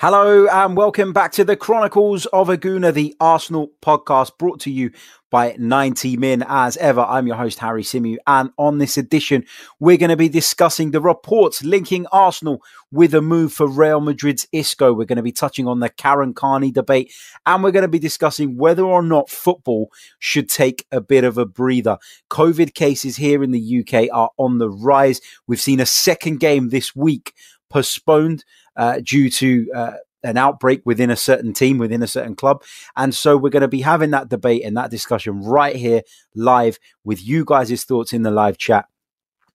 Hello and welcome back to the Chronicles of a Gooner, the Arsenal podcast brought to you by 90 Min. As ever, I'm your host, Harry Symeou. And on this edition, we're going to be discussing the reports linking Arsenal with a move for Real Madrid's Isco. We're going to be touching on the Karen Carney debate and we're going to be discussing whether or not football should take a bit of a breather. COVID cases here in the UK are on the rise. We've seen a second game this week postponed uh, due to uh, an outbreak within a certain team, within a certain club. And so we're going to be having that debate and that discussion right here live with you guys' thoughts in the live chat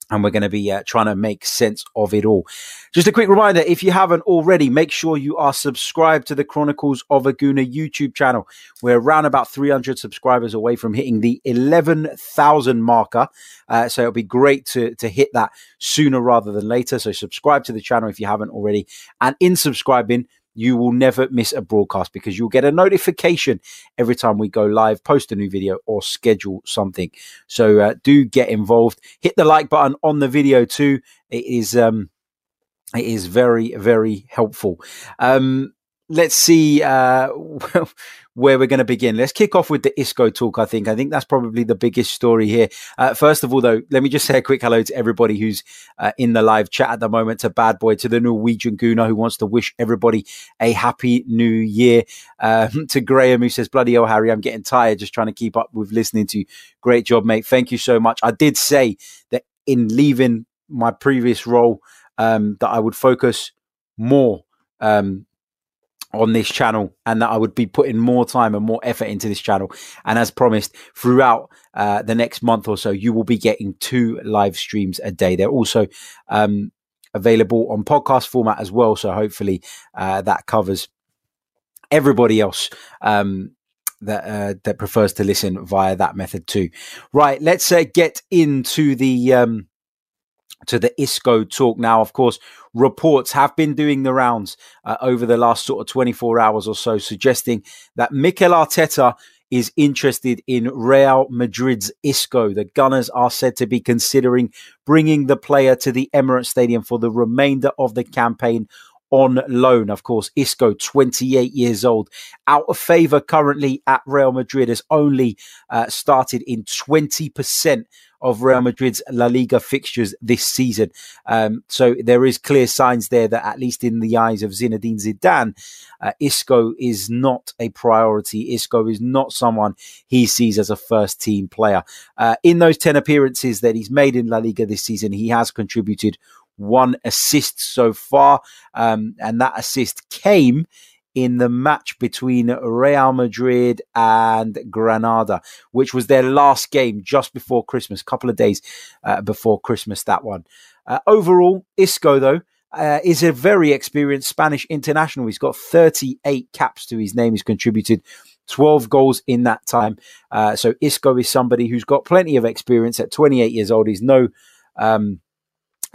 and we're going to be uh, trying to make sense of it all. Just a quick reminder if you haven't already, make sure you are subscribed to the Chronicles of a Gooner YouTube channel. We're around about 300 subscribers away from hitting the 11,000 marker. Uh, so it'll be great to, to hit that sooner rather than later. So subscribe to the channel if you haven't already. And in subscribing, you will never miss a broadcast because you'll get a notification every time we go live, post a new video, or schedule something. So uh, do get involved. Hit the like button on the video too. It is um, it is very very helpful. Um, let's see uh, where we're going to begin. Let's kick off with the Isco talk. I think I think that's probably the biggest story here. Uh, first of all, though, let me just say a quick hello to everybody who's uh, in the live chat at the moment. To Bad Boy, to the Norwegian Gooner who wants to wish everybody a happy new year. Um, to Graham who says, "Bloody hell, Harry, I'm getting tired just trying to keep up with listening to you. Great job, mate. Thank you so much. I did say that in leaving my previous role um, that I would focus more." Um, on this channel and that I would be putting more time and more effort into this channel. And as promised, throughout uh, the next month or so, you will be getting two live streams a day. They're also um, available on podcast format as well. So hopefully uh, that covers everybody else. Um, that uh, that prefers to listen via that method too. Right, let's uh, get into the um, to the ISCO talk now. Of course, reports have been doing the rounds uh, over the last sort of 24 hours or so, suggesting that Mikel Arteta is interested in Real Madrid's Isco. The Gunners are said to be considering bringing the player to the Emirates Stadium for the remainder of the campaign on loan. Of course, Isco, 28 years old, out of favour currently at Real Madrid, has only uh, started in 20% of Real Madrid's La Liga fixtures this season. Um, so there is clear signs there that, at least in the eyes of Zinedine Zidane, uh, Isco is not a priority. Isco is not someone he sees as a first team player. Uh, in those 10 appearances that he's made in La Liga this season, he has contributed one assist so far, um, and that assist came in the match between Real Madrid and Granada, which was their last game just before Christmas, a couple of days uh, before Christmas, that one. Uh, overall, Isco, though, uh, is a very experienced Spanish international. He's got 38 caps to his name. He's contributed 12 goals in that time. Uh, so Isco is somebody who's got plenty of experience at 28 years old. He's no, um,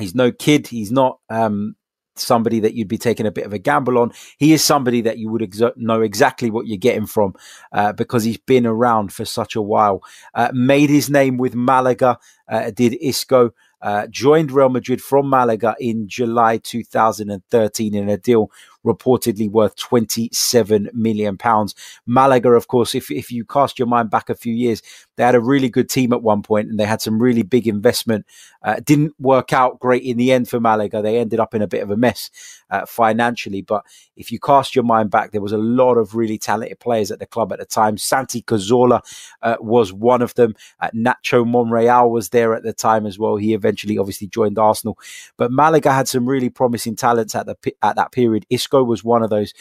he's no kid. He's not, um, somebody that you'd be taking a bit of a gamble on. He is somebody that you would ex- know exactly what you're getting from uh, because he's been around for such a while. Uh, made his name with Malaga, uh, did Isco. Uh, joined Real Madrid from Malaga in July 2013 in a deal reportedly worth 27 million pounds. Malaga, of course, if, if you cast your mind back a few years, they had a really good team at one point and they had some really big investment. Uh, didn't work out great in the end for Malaga. They ended up in a bit of a mess uh, financially. But if you cast your mind back, there was a lot of really talented players at the club at the time. Santi Cazorla uh, was one of them. Uh, Nacho Monreal was there at the time as well. He eventually obviously joined Arsenal. But Malaga had some really promising talents at the at that period. Isco was one of those.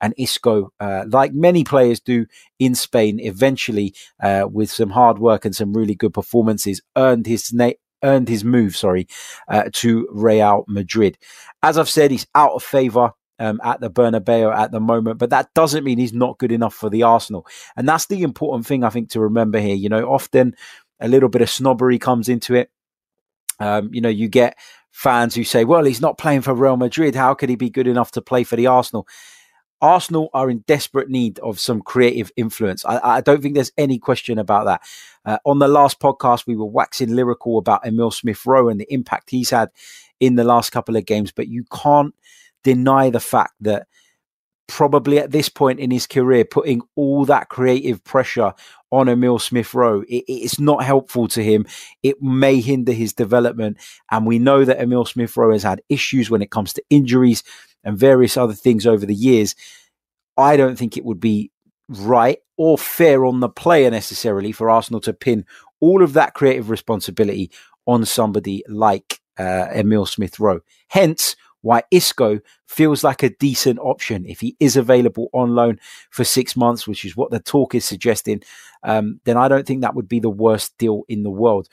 And Isco, uh, like many players do in Spain, eventually, uh, with some hard work and some really good performances, earned his name earned his move, sorry, uh, to Real Madrid. As I've said, he's out of favour um, at the Bernabeu at the moment, but that doesn't mean he's not good enough for the Arsenal. And that's the important thing I think to remember here. You know, often a little bit of snobbery comes into it. Um, you know, you get fans who say, well, he's not playing for Real Madrid. How could he be good enough to play for the Arsenal? Arsenal are in desperate need of some creative influence. I, I don't think there's any question about that. Uh, on the last podcast, we were waxing lyrical about Emile Smith Rowe and the impact he's had in the last couple of games, but you can't deny the fact that probably at this point in his career, putting all that creative pressure on Emile Smith Rowe, it, it's not helpful to him. It may hinder his development. And we know that Emile Smith Rowe has had issues when it comes to injuries and various other things over the years. I don't think it would be right or fair on the player necessarily for Arsenal to pin all of that creative responsibility on somebody like uh, Emile Smith Rowe. Hence, why Isco feels like a decent option if he is available on loan for six months, which is what the talk is suggesting. Um, then I don't think that would be the worst deal in the world.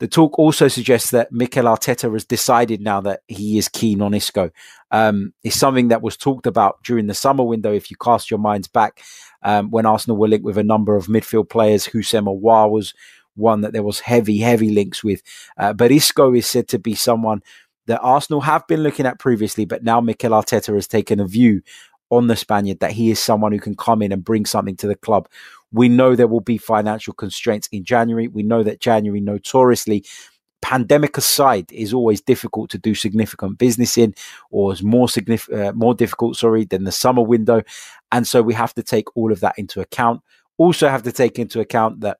The talk also suggests that Mikel Arteta has decided now that he is keen on Isco. Um, it's something that was talked about during the summer window. If you cast your minds back, um, when Arsenal were linked with a number of midfield players, Houssem Aouar was one that there was heavy, heavy links with. Uh, but Isco is said to be someone that Arsenal have been looking at previously, but now Mikel Arteta has taken a view on the Spaniard that he is someone who can come in and bring something to the club. We know there will be financial constraints in January. We know that January notoriously pandemic aside is always difficult to do significant business in or is more significant uh, more difficult sorry than the summer window and so we have to take all of that into account also have to take into account that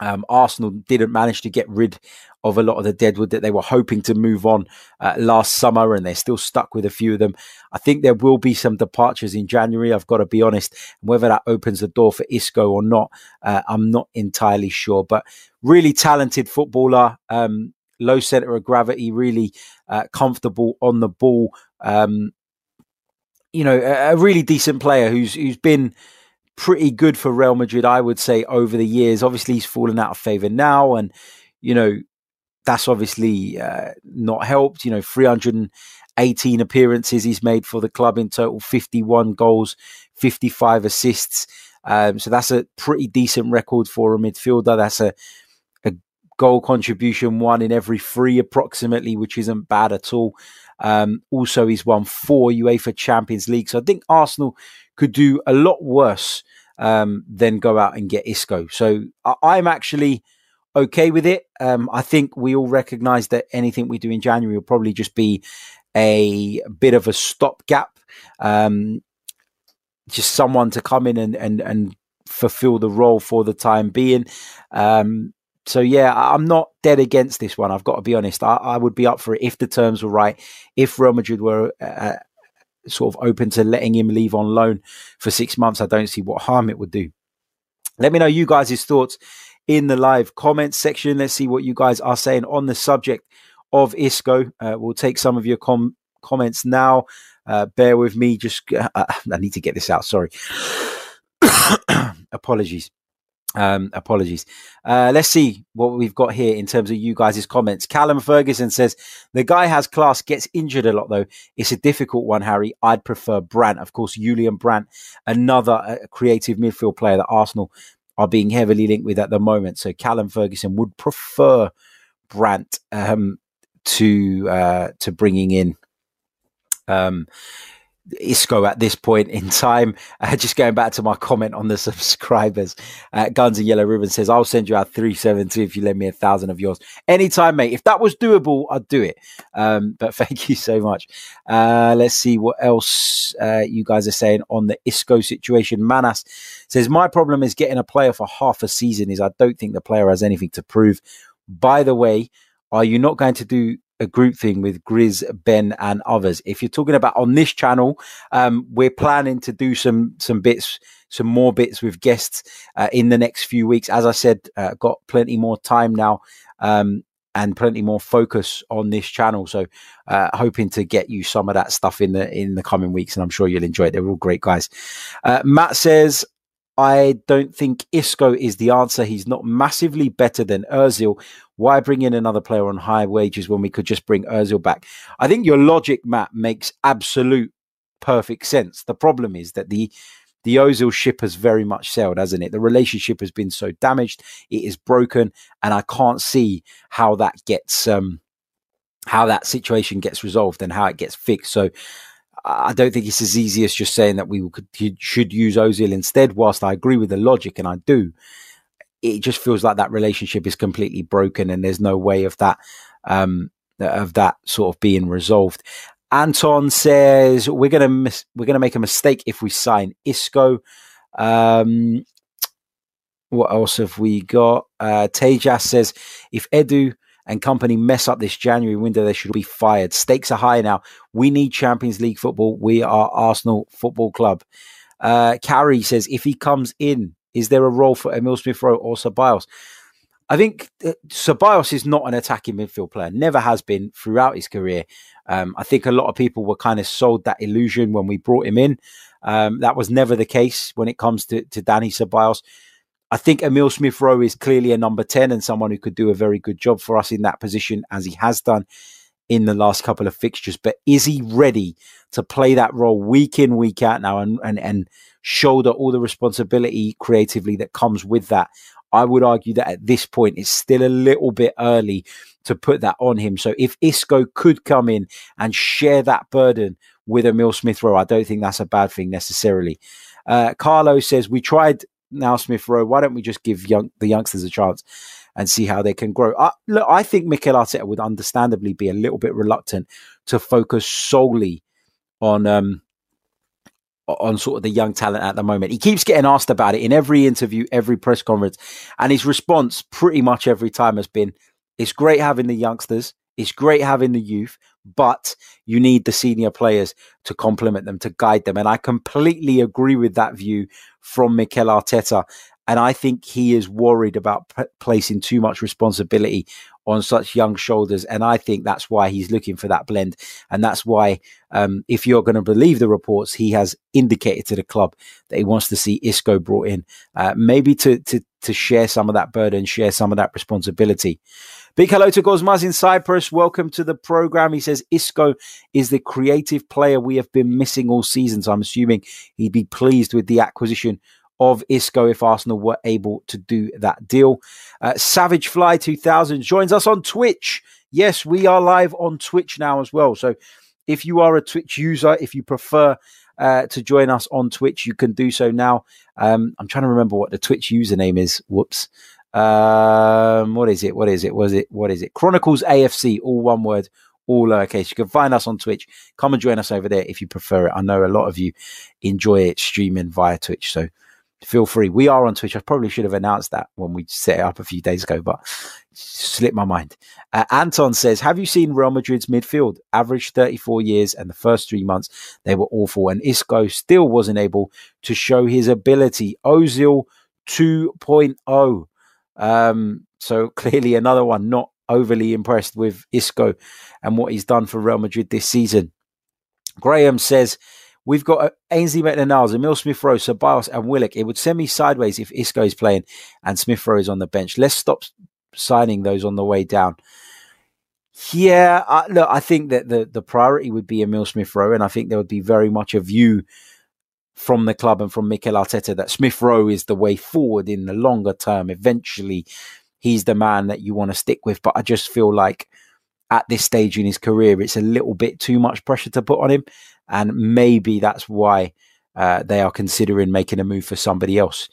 um, Arsenal didn't manage to get rid of a lot of the deadwood that they were hoping to move on uh, last summer, and they're still stuck with a few of them. I think there will be some departures in January. I've got to be honest. Whether that opens the door for Isco or not, uh, I'm not entirely sure. But really talented footballer, um, low center of gravity, really uh, comfortable on the ball. Um, you know, a, a really decent player who's who's been pretty good for Real Madrid, I would say, over the years. Obviously, he's fallen out of favour now, and you know that's obviously uh, not helped. You know, 318 appearances he's made for the club in total, 51 goals, 55 assists. Um, so that's a pretty decent record for a midfielder. That's a a goal contribution one in every three approximately, which isn't bad at all. Um, also, he's won four UEFA Champions League. So I think Arsenal could do a lot worse um, than go out and get Isco. So I- am actually okay with it. Um, I think we all recognise that anything we do in January will probably just be a bit of a stopgap. Um, just someone to come in and, and, and fulfill the role for the time being. Um, so yeah, I'm not dead against this one. I've got to be honest. I, I, would be up for it if the terms were right. If Real Madrid were uh, sort of open to letting him leave on loan for six months, I don't see what harm it would do. Let me know you guys' thoughts in the live comments section. Let's see what you guys are saying on the subject of Isco. Uh, we'll take some of your com- comments now. Uh, bear with me. Just uh, I need to get this out. Sorry. Apologies. Um, apologies. Uh, let's see what we've got here in terms of you guys' comments. Callum Ferguson says the guy has class, gets injured a lot though. It's a difficult one, Harry. I'd prefer Brandt, of course. Julian Brandt, another uh, creative midfield player that Arsenal are being heavily linked with at the moment. So Callum Ferguson would prefer Brandt um, to uh, to bringing in. Um, Isco at this point in time. Uh, just going back to my comment on the subscribers, uh, Guns and Yellow Ribbon says, I'll send you out 372 if you lend me a thousand of yours. Anytime, mate. If that was doable, I'd do it. Um, but thank you so much. Uh, let's see what else uh, you guys are saying on the Isco situation. Manas says, My problem is getting a player for half a season is I don't think the player has anything to prove. By the way, are you not going to do a group thing with Grizz, Ben, and others. If you're talking about on this channel, um, we're planning to do some some bits, some more bits with guests uh, in the next few weeks. As I said, uh, got plenty more time now. Um, and plenty more focus on this channel. So, uh, hoping to get you some of that stuff in the in the coming weeks, and I'm sure you'll enjoy it. They're all great guys. Uh, Matt says, I don't think Isco is the answer. He's not massively better than Özil. Why bring in another player on high wages when we could just bring Özil back? I think your logic, Matt, makes absolute perfect sense. The problem is that the the Ozil ship has very much sailed, hasn't it? The relationship has been so damaged, it is broken, and I can't see how that gets um how that situation gets resolved and how it gets fixed. So I don't think it's as easy as just saying that we could, should use Ozil instead. Whilst I agree with the logic, and I do, it just feels like that relationship is completely broken, and there's no way of that um, of that sort of being resolved. Anton says we're gonna mis- we're gonna make a mistake if we sign Isco. Um, what else have we got? Uh, Tejas says if Edu and company mess up this January window, they should be fired. Stakes are high now. We need Champions League football. We are Arsenal Football Club. Uh, Carrie says if he comes in, is there a role for Emile Smith Rowe or Ceballos? I think uh, Ceballos is not an attacking midfield player, never has been throughout his career. Um, I think a lot of people were kind of sold that illusion when we brought him in. Um, that was never the case when it comes to, to Dani Ceballos. I think Emile Smith Rowe is clearly a number 10 and someone who could do a very good job for us in that position, as he has done in the last couple of fixtures. But is he ready to play that role week in, week out now and, and, and shoulder all the responsibility creatively that comes with that? I would argue that at this point it's still a little bit early to put that on him. So if Isco could come in and share that burden with Emile Smith Rowe, I don't think that's a bad thing necessarily. Uh, Carlo says we tried now Smith Rowe. Why don't we just give young the youngsters a chance and see how they can grow? Uh, look, I think Mikel Arteta would understandably be a little bit reluctant to focus solely on um, on sort of the young talent at the moment. He keeps getting asked about it in every interview, every press conference, and his response pretty much every time has been, "It's great having the youngsters. It's great having the youth, but you need the senior players to complement them, to guide them." And I completely agree with that view from Mikel Arteta. And I think he is worried about p- placing too much responsibility on such young shoulders. And I think that's why he's looking for that blend. And that's why, um, if you're going to believe the reports, he has indicated to the club that he wants to see Isco brought in, uh, maybe to, to, to share some of that burden, share some of that responsibility. Big hello to Gozmaz in Cyprus. Welcome to the program. He says Isco is the creative player we have been missing all season. So I'm assuming he'd be pleased with the acquisition of Isco if Arsenal were able to do that deal. Uh, Savage Fly 2000 joins us on Twitch. Yes, we are live on Twitch now as well. So if you are a Twitch user, if you prefer uh, to join us on Twitch, you can do so now. Um, I'm trying to remember what the Twitch username is. Whoops. Um, what is it? What is it? Was it? What is it? Chronicles AFC, all one word, all lowercase. You can find us on Twitch. Come and join us over there if you prefer it. I know a lot of you enjoy it streaming via Twitch. So feel free. We are on Twitch. I probably should have announced that when we set it up a few days ago, but slipped my mind. Uh, Anton says, Have you seen Real Madrid's midfield? Average 34 years, and the first three months they were awful, and Isco still wasn't able to show his ability. Ozil 2.0. Um, so clearly another one not overly impressed with Isco and what he's done for Real Madrid this season. Graham says, We've got uh, Ainsley Maitland-Niles, Emile Smith Rowe, Ceballos, and Willock. It would send me sideways if Isco is playing and Smith Rowe is on the bench. Let's stop signing those on the way down. Yeah, uh, look, I think that the, the priority would be Emile Smith Rowe, and I think there would be very much a view from the club and from Mikel Arteta that Smith Rowe is the way forward in the longer term. Eventually, he's the man that you want to stick with. But I just feel like at this stage in his career, it's a little bit too much pressure to put on him. And maybe that's why uh, they are considering making a move for somebody else.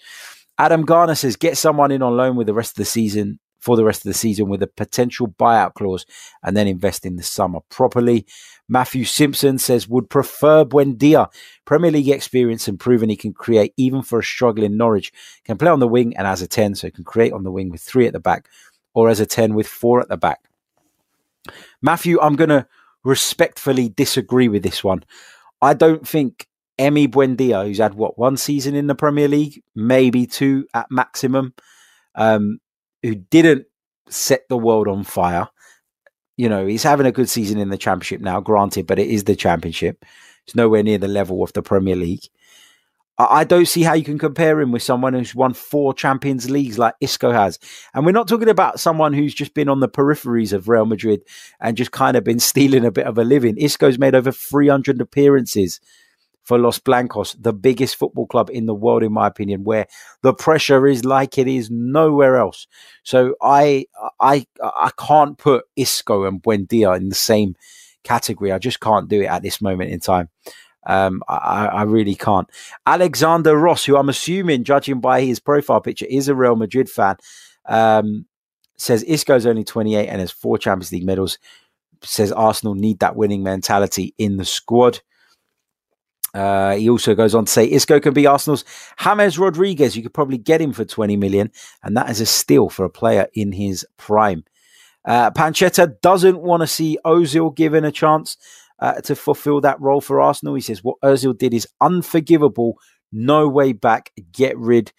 Adam Garner says, get someone in on loan with the rest of the season for the rest of the season with a potential buyout clause and then invest in the summer properly. Matthew Simpson says, would prefer Buendia. Premier League experience and proven he can create even for a struggling Norwich. Can play on the wing and as a 10, so he can create on the wing with three at the back or as a 10 with four at the back. Matthew, I'm going to respectfully disagree with this one. I don't think Emi Buendia, who's had what one season in the Premier League, maybe two at maximum, um, who didn't set the world on fire. You know, he's having a good season in the Championship now, granted, but it is the Championship. It's nowhere near the level of the Premier League. I don't see how you can compare him with someone who's won four Champions Leagues like Isco has. And we're not talking about someone who's just been on the peripheries of Real Madrid and just kind of been stealing a bit of a living. Isco's made over 300 appearances for Los Blancos, the biggest football club in the world, in my opinion, where the pressure is like it is nowhere else. So I I I can't put Isco and Buendia in the same category. I just can't do it at this moment in time. Um, I, I, really can't. Alexander Ross, who I'm assuming, judging by his profile picture, is a Real Madrid fan, um, says Isco's only 28 and has four Champions League medals. Says Arsenal need that winning mentality in the squad. Uh, he also goes on to say Isco can be Arsenal's James Rodriguez. You could probably get him for 20 million, and that is a steal for a player in his prime. Uh, Panchetta doesn't want to see Ozil given a chance uh, to fulfill that role for Arsenal. He says what Ozil did is unforgivable. No way back. Get rid.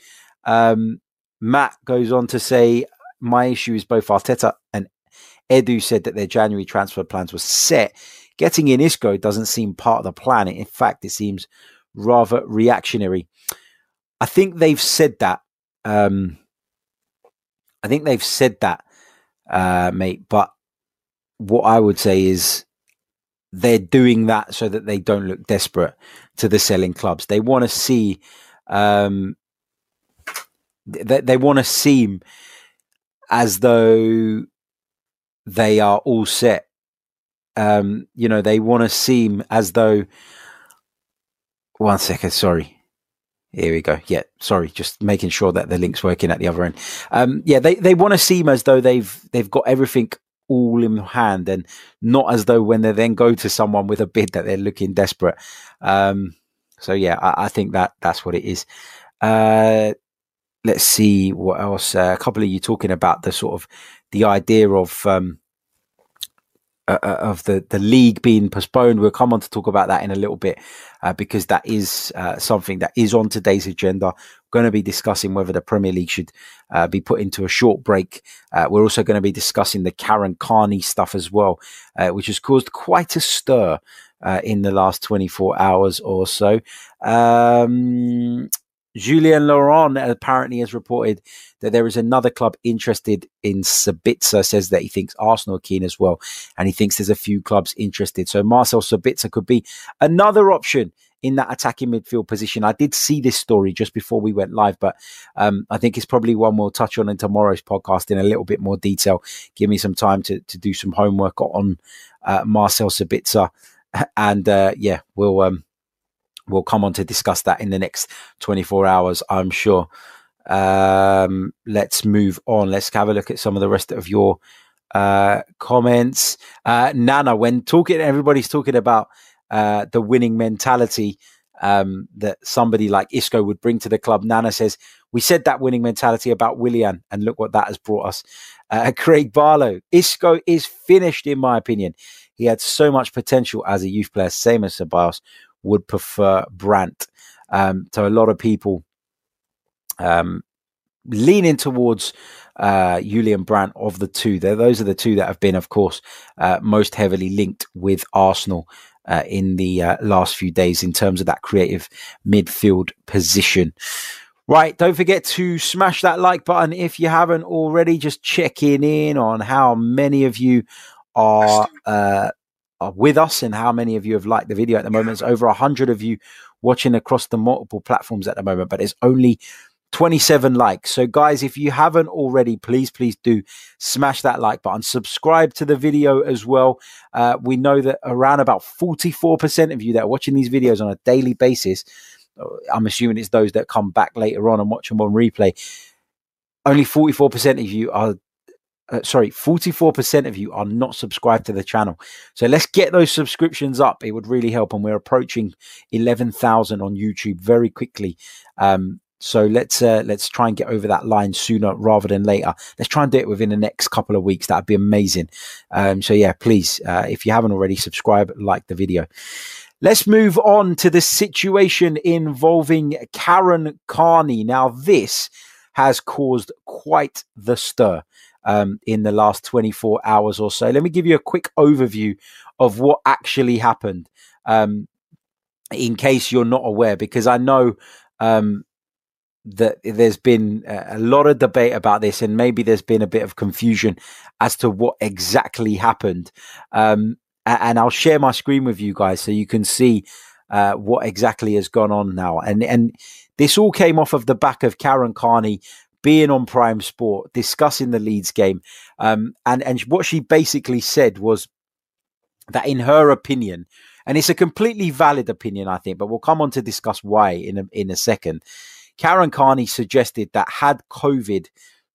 Um, Matt goes on to say my issue is both Arteta and Edu said that their January transfer plans were set Getting in Isco doesn't seem part of the plan. In fact, it seems rather reactionary. I think they've said that. Um, I think they've said that, uh, mate. But what I would say is they're doing that so that they don't look desperate to the selling clubs. They want to see, um, they, they want to seem as though they are all set um, you know, they want to seem as though. One second, sorry. Here we go. Yeah, sorry, just making sure that the link's working at the other end. Um, yeah, they, they want to seem as though they've they've got everything all in hand, and not as though when they then go to someone with a bid that they're looking desperate. Um, so yeah, I, I, think that that's what it is. Uh, let's see what else. Uh, a couple of you talking about the sort of the idea of um, uh, uh, of the, the league being postponed. We'll come on to talk about that in a little bit uh, because that is uh, something that is on today's agenda. We're going to be discussing whether the Premier League should uh, be put into a short break. Uh, we're also going to be discussing the Karen Carney stuff as well, which has caused quite a stir in the last 24 hours or so. Um, Julien Laurent apparently has reported that there is another club interested in Sabitzer, says that he thinks Arsenal are keen as well. And he thinks there's a few clubs interested. So Marcel Sabitzer could be another option in that attacking midfield position. I did see this story just before we went live, but um, I think it's probably one we'll touch on in tomorrow's podcast in a little bit more detail. Give me some time to, to do some homework on uh, Marcel Sabitzer. And uh, yeah, we'll um, we'll come on to discuss that in the next 24 hours, I'm sure. Um, let's move on. Let's have a look at some of the rest of your uh, comments. Uh, Nana, when talking, everybody's talking about uh, the winning mentality um, that somebody like Isco would bring to the club. Nana says, We said that winning mentality about Willian, and look what that has brought us. Uh, Craig Barlow, Isco is finished, in my opinion. He had so much potential as a youth player, same as Ceballos would prefer Brandt. Um, so a lot of people um, leaning towards uh, Julian Brandt of the two. They're, those are the two that have been, of course, uh, most heavily linked with Arsenal uh, in the uh, last few days in terms of that creative midfield position. Right, don't forget to smash that like button if you haven't already. Just checking in on how many of you are uh, are with us and how many of you have liked the video at the moment. It's over 100 of you watching across the multiple platforms at the moment, but it's only 27 likes. So, guys, if you haven't already, please, please do smash that like button. Subscribe to the video as well. Uh, we know that around about 44% of you that are watching these videos on a daily basis, uh, I'm assuming it's those that come back later on and watch them on replay. Only 44% of you are uh, sorry, 44% of you are not subscribed to the channel. So let's get those subscriptions up. It would really help. And we're approaching 11,000 on YouTube very quickly. Um, so let's uh, let's try and get over that line sooner rather than later. Let's try and do it within the next couple of weeks. That'd be amazing. Um, so yeah, please, uh, if you haven't already, subscribe, like the video. Let's move on to the situation involving Karen Carney. Now, this has caused quite the stir um, in the last 24 hours or so. Let me give you a quick overview of what actually happened um, in case you're not aware, because I know um, that there's been a lot of debate about this, and maybe there's been a bit of confusion as to what exactly happened. Um, and I'll share my screen with you guys so you can see uh, what exactly has gone on now. And and this all came off of the back of Karen Carney being on Prime Sport, discussing the Leeds game, um, and and what she basically said was that, in her opinion, and it's a completely valid opinion, I think, but we'll come on to discuss why in a, in a second. Karen Carney suggested that had COVID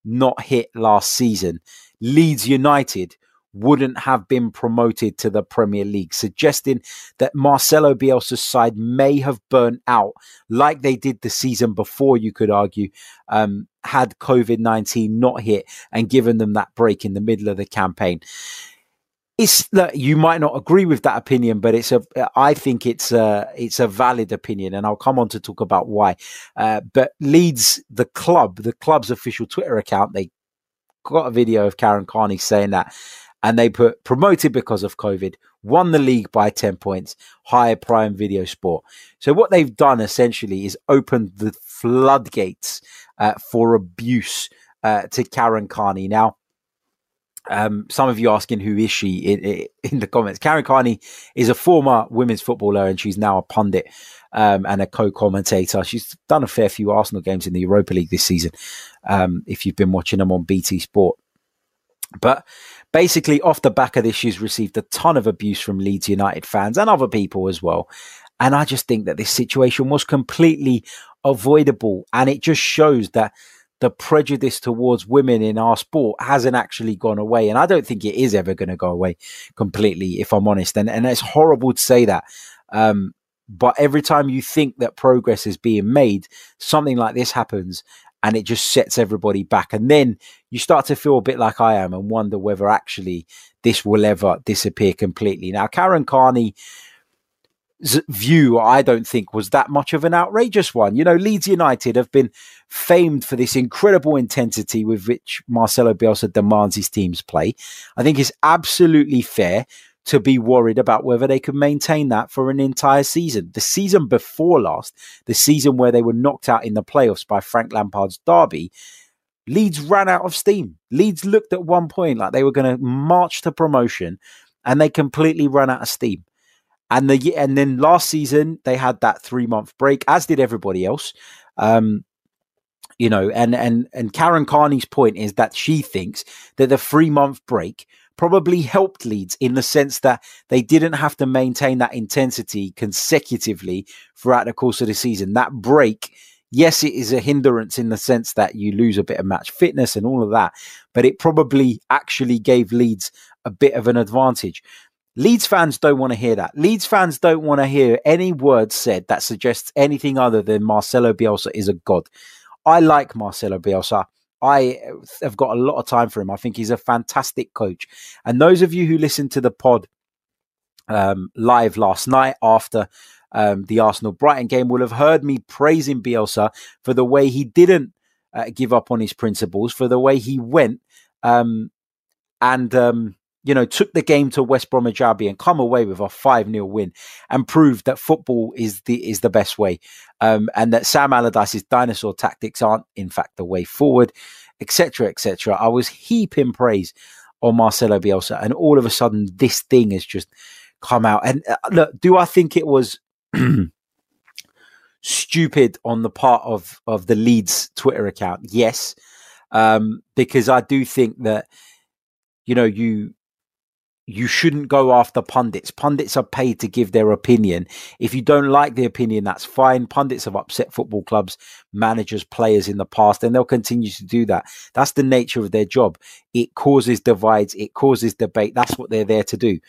not hit last season, Leeds United wouldn't have been promoted to the Premier League, suggesting that Marcelo Bielsa's side may have burnt out like they did the season before, you could argue, um, had COVID 19 not hit and given them that break in the middle of the campaign it's that you might not agree with that opinion, but it's a. I think it's a it's a valid opinion, and I'll come on to talk about why. Uh, but Leeds, the club, the club's official Twitter account, they got a video of Karen Carney saying that, and they put promoted because of COVID, won the league by ten points, higher prime video sport. So what they've done essentially is opened the floodgates uh, for abuse uh, to Karen Carney. Now um, some of you asking who is she in, in, the comments. Karen Carney is a former women's footballer and she's now a pundit um, and a co-commentator. She's done a fair few Arsenal games in the Europa League this season. Um, if you've been watching them on BT Sport, but basically off the back of this, she's received a ton of abuse from Leeds United fans and other people as well. And I just think that this situation was completely avoidable, and it just shows that the prejudice towards women in our sport hasn't actually gone away. And I don't think it is ever going to go away completely, if I'm honest. And, and it's horrible to say that. Um, but every time you think that progress is being made, something like this happens and it just sets everybody back. And then you start to feel a bit like I am and wonder whether actually this will ever disappear completely. Now, Karen Carney view, I don't think was that much of an outrageous one. You know, Leeds United have been famed for this incredible intensity with which Marcelo Bielsa demands his teams play. I think it's absolutely fair to be worried about whether they could maintain that for an entire season. The season before last, the season where they were knocked out in the playoffs by Frank Lampard's Derby, Leeds ran out of steam. Leeds looked at one point like they were going to march to promotion and they completely ran out of steam. And the and then last season they had that three month break, as did everybody else. Um, you know, and and and Karen Carney's point is that she thinks that the three month break probably helped Leeds in the sense that they didn't have to maintain that intensity consecutively throughout the course of the season. That break, yes, it is a hindrance in the sense that you lose a bit of match fitness and all of that, but it probably actually gave Leeds a bit of an advantage. Leeds fans don't want to hear that. Leeds fans don't want to hear any word said that suggests anything other than Marcelo Bielsa is a god. I like Marcelo Bielsa. I have got a lot of time for him. I think he's a fantastic coach. And those of you who listened to the pod um, live last night after um, the Arsenal Brighton game will have heard me praising Bielsa for the way he didn't uh, give up on his principles, for the way he went um, and um, you know, took the game to West Bromwich Albion, come away with a 5 0 win and proved that football is the is the best way. Um, and that Sam Allardyce's dinosaur tactics aren't, in fact, the way forward, etc., etc. I was heaping praise on Marcelo Bielsa, and all of a sudden, this thing has just come out. And uh, look, do I think it was stupid on the part of, of the Leeds Twitter account? Yes. Um, because I do think that, you know, you you shouldn't go after pundits. Pundits are paid to give their opinion. If you don't like the opinion, that's fine. Pundits have upset football clubs, managers, players in the past, and they'll continue to do that. That's the nature of their job. It causes divides, it causes debate. That's what they're there to do.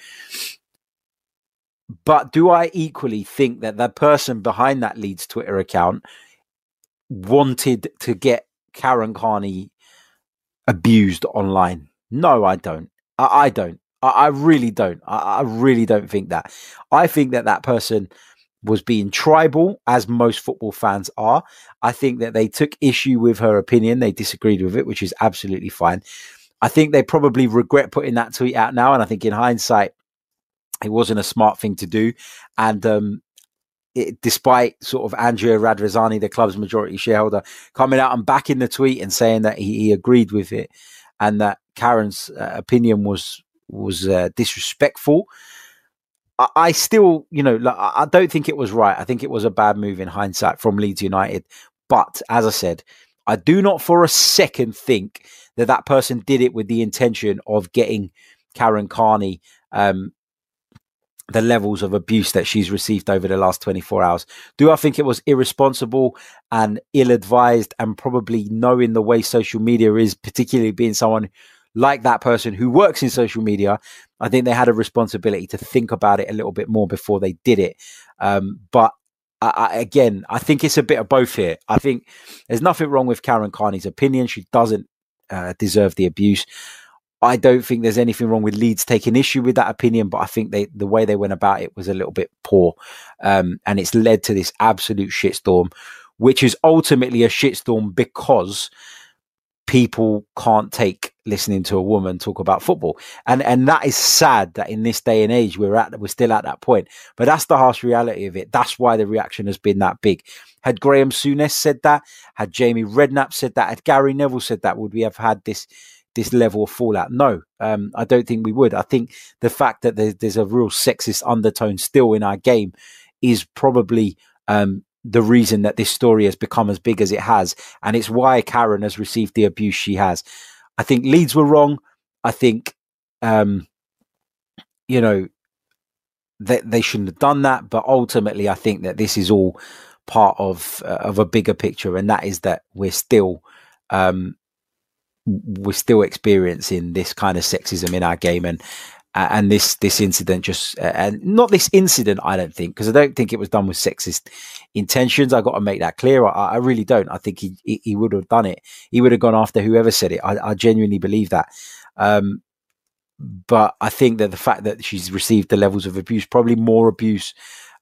But do I equally think that the person behind that Leeds Twitter account wanted to get Karen Carney abused online? No, I don't. I, I don't. I, I really don't. I, I really don't think that. I think that that person was being tribal, as most football fans are. I think that they took issue with her opinion. They disagreed with it, which is absolutely fine. I think they probably regret putting that tweet out now. And I think in hindsight, it wasn't a smart thing to do. And um, it, despite sort of Andrea Radrizzani, the club's majority shareholder, coming out and backing the tweet and saying that he, he agreed with it and that Karen's uh, opinion was was uh, disrespectful. I, I still, you know, like, I don't think it was right. I think it was a bad move in hindsight from Leeds United. But as I said, I do not for a second think that that person did it with the intention of getting Karen Carney um, the levels of abuse that she's received over the last 24 hours. Do I think it was irresponsible and ill advised and probably knowing the way social media is, particularly being someone like that person who works in social media? I think they had a responsibility to think about it a little bit more before they did it. Um, but I, I, again, I think it's a bit of both here. I think there's nothing wrong with Karen Carney's opinion. She doesn't uh, deserve the abuse. I don't think there's anything wrong with Leeds taking issue with that opinion, but I think they the way they went about it was a little bit poor, um, and it's led to this absolute shitstorm, which is ultimately a shitstorm because people can't take listening to a woman talk about football, and and that is sad that in this day and age we're at we're still at that point. But that's the harsh reality of it. That's why the reaction has been that big. Had Graeme Souness said that, had Jamie Redknapp said that, had Gary Neville said that, would we have had this? this level of fallout. No, um, I don't think we would. I think the fact that there's, there's, a real sexist undertone still in our game is probably um, the reason that this story has become as big as it has. And it's why Karen has received the abuse she has. I think Leeds were wrong. I think, um, you know, that they shouldn't have done that. But ultimately, I think that this is all part of uh, of a bigger picture, and that is that we're still um, we're still experiencing this kind of sexism in our game and and this this incident just and not this incident i don't think because i don't think it was done with sexist intentions. I got to make that clear. I, I really don't. I think he, he, he would have done it. He would have gone after whoever said it. I, I genuinely believe that. Um, but i think that the fact that she's received the levels of abuse probably more abuse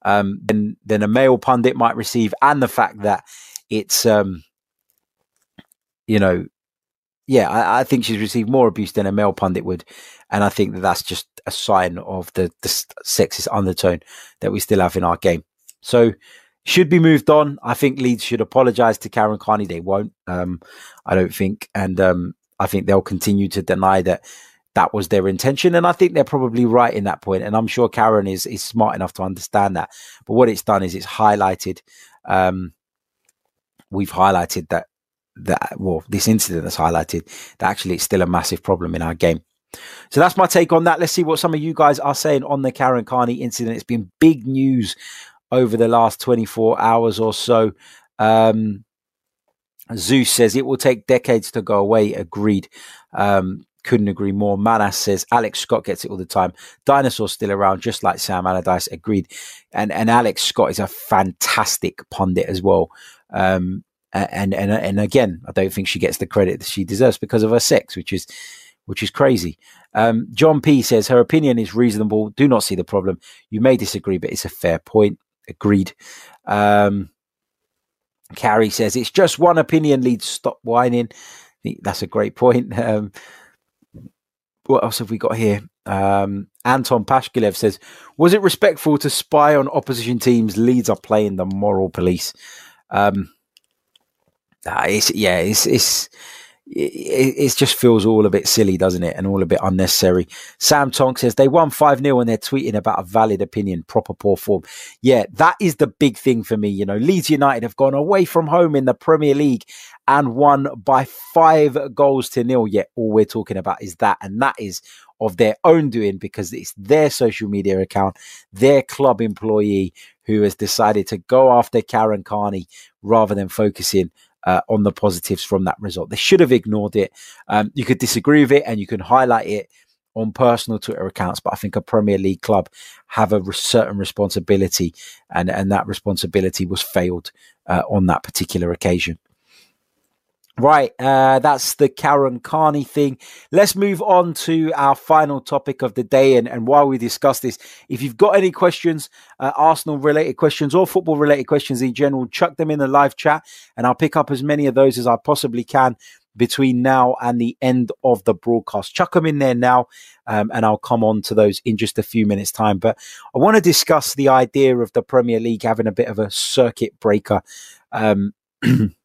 um, than than a male pundit might receive and the fact that it's um, you know yeah, I, I, think she's received more abuse than a male pundit would, and I think that that's just a sign of the, the sexist undertone that we still have in our game. So, should be moved on. I think Leeds should apologise to Karen Carney. They won't. Um, I don't think, and um, I think they'll continue to deny that that was their intention. And I think they're probably right in that point. And I'm sure Karen is is smart enough to understand that. But what it's done is it's highlighted. Um, we've highlighted that that well this incident that's highlighted that actually it's still a massive problem in our game so that's my take on that let's see what some of you guys are saying on the karen carney incident it's been big news over the last 24 hours or so um, zeus says it will take decades to go away agreed um, couldn't agree more. Manas says Alex Scott gets it all the time. Dinosaur's still around, just like Sam Allardyce. Agreed. And and Alex Scott is a fantastic pundit as well. Um, and and and again, I don't think she gets the credit that she deserves because of her sex, which is which is crazy. Um, John P says her opinion is reasonable. Do not see the problem. You may disagree, but it's a fair point. Agreed. Um, Carrie says it's just one opinion. Leeds stop whining. That's a great point. Um, what else have we got here? Um, Anton Pashkilev says, "Was it respectful to spy on opposition teams? Leeds are playing the moral police." Um, uh, it's yeah, it's it's it, it, just feels all a bit silly, doesn't it? And all a bit unnecessary. Sam Tonk says they won 5 0 and they're tweeting about a valid opinion, proper poor form. Yeah, that is the big thing for me. You know, Leeds United have gone away from home in the Premier League and won by five goals to nil. Yet all we're talking about is that. And that is of their own doing because it's their social media account, their club employee who has decided to go after Karen Carney rather than focusing uh, on the positives from that result. They should have ignored it. Um, you could disagree with it and you can highlight it on personal Twitter accounts, but I think a Premier League club have a certain responsibility, and and that responsibility was failed uh, on that particular occasion. Right, uh, that's the Karen Carney thing. Let's move on to our final topic of the day. And, and while we discuss this, if you've got any questions, uh, Arsenal related questions or football related questions in general, chuck them in the live chat and I'll pick up as many of those as I possibly can between now and the end of the broadcast. Chuck them in there now um, and I'll come on to those in just a few minutes' time. But I want to discuss the idea of the Premier League having a bit of a circuit breaker. Um,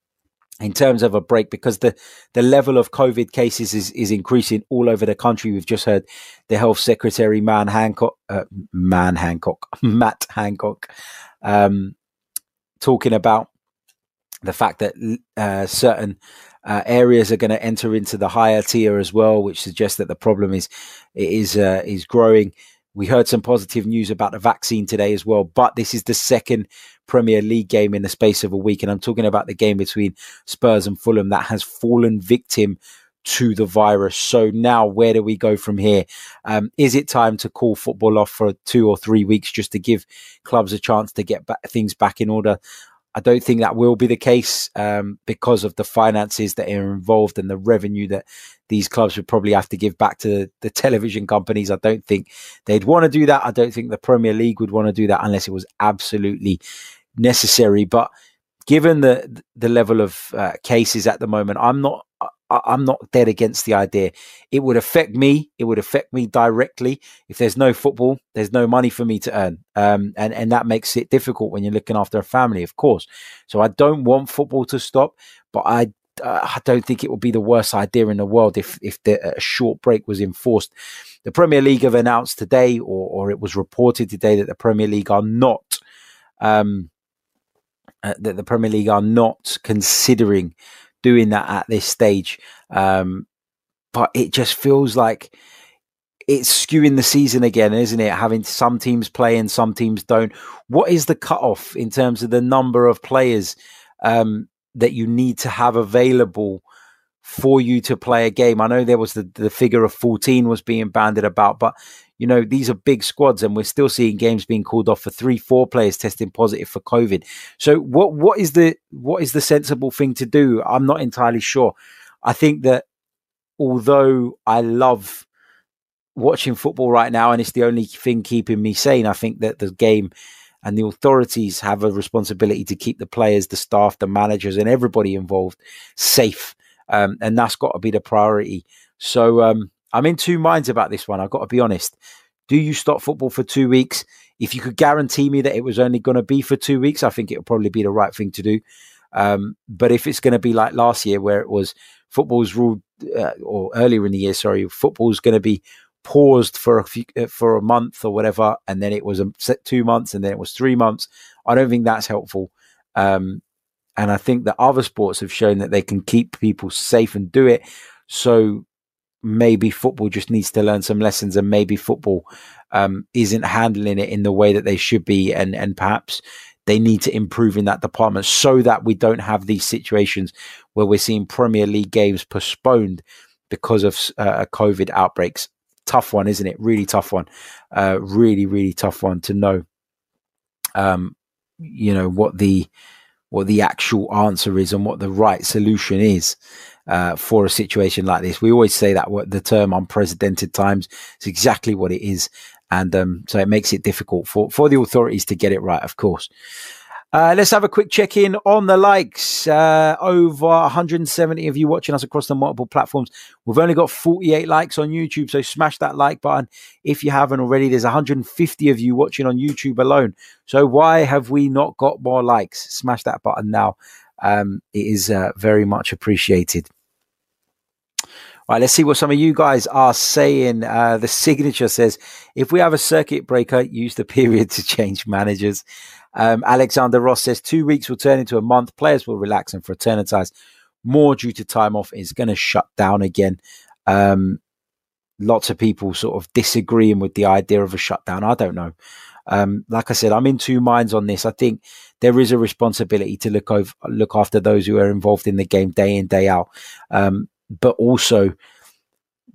in terms of a break because the, the level of COVID cases is, is increasing all over the country. We've just heard the health secretary, Man Hancock, uh, Man Hancock, Matt Hancock, um, talking about the fact that uh, certain uh, areas are going to enter into the higher tier as well, which suggests that the problem is is uh, is growing. We heard some positive news about the vaccine today as well, but this is the second Premier League game in the space of a week, and I'm talking about the game between Spurs and Fulham that has fallen victim to the virus. So now, where do we go from here? Um, is it time to call football off for two or three weeks just to give clubs a chance to get back, things back in order? I don't think that will be the case um, because of the finances that are involved and the revenue that these clubs would probably have to give back to the television companies. I don't think they'd want to do that. I don't think the Premier League would want to do that unless it was absolutely necessary. But given the the level of uh, cases at the moment, I'm not I'm not dead against the idea. It would affect me. It would affect me directly. If there's no football, there's no money for me to earn, um, and and that makes it difficult when you're looking after a family, of course. So I don't want football to stop, but I uh, I don't think it would be the worst idea in the world if if the, a short break was enforced. The Premier League have announced today, or or it was reported today that the Premier League are not. Um, uh, that the Premier League are not considering doing that at this stage. Um, but it just feels like it's skewing the season again, isn't it? Having some teams play and some teams don't. What is the cutoff in terms of the number of players um, that you need to have available for you to play a game? I know there was the, the figure of 14 was being banded about, but you know, these are big squads, and we're still seeing games being called off for three, four players testing positive for COVID. So, what what is the what is the sensible thing to do? I'm not entirely sure. I think that although I love watching football right now, and it's the only thing keeping me sane, I think that the game and the authorities have a responsibility to keep the players, the staff, the managers, and everybody involved safe, um, and that's got to be the priority. So. Um, I'm in two minds about this one. I've got to be honest. Do you stop football for two weeks? If you could guarantee me that it was only going to be for two weeks, I think it would probably be the right thing to do. Um, but if it's going to be like last year, where it was football's ruled, uh, or earlier in the year, sorry, football's going to be paused for a few, uh, for a month or whatever, and then it was a set two months, and then it was three months. I don't think that's helpful. Um, and I think that other sports have shown that they can keep people safe and do it. So maybe football just needs to learn some lessons and maybe football um, isn't handling it in the way that they should be and and perhaps they need to improve in that department so that we don't have these situations where we're seeing Premier League games postponed because of uh, COVID outbreaks. Tough one, isn't it? Really tough one. Uh, really, really tough one to know. Um, you know what the what the actual answer is and what the right solution is uh, for a situation like this. We always say that the term unprecedented times is exactly what it is. And um, so it makes it difficult for, for the authorities to get it right, of course. Uh, let's have a quick check in on the likes. Uh, over 170 of you watching us across the multiple platforms. We've only got 48 likes on YouTube, so smash that like button if you haven't already. There's 150 of you watching on YouTube alone. So why have we not got more likes? Smash that button now. Um, it is uh, very much appreciated. All right, let's see what some of you guys are saying. Uh, the signature says, if we have a circuit breaker, use the period to change managers. Um, Alexander Ross says, two weeks will turn into a month. Players will relax and fraternize more due to time off. Is going to shut down again. Um, lots of people sort of disagreeing with the idea of a shutdown. I don't know. Um, like I said, I'm in two minds on this. I think there is a responsibility to look over, look after those who are involved in the game day in, day out. Um, but also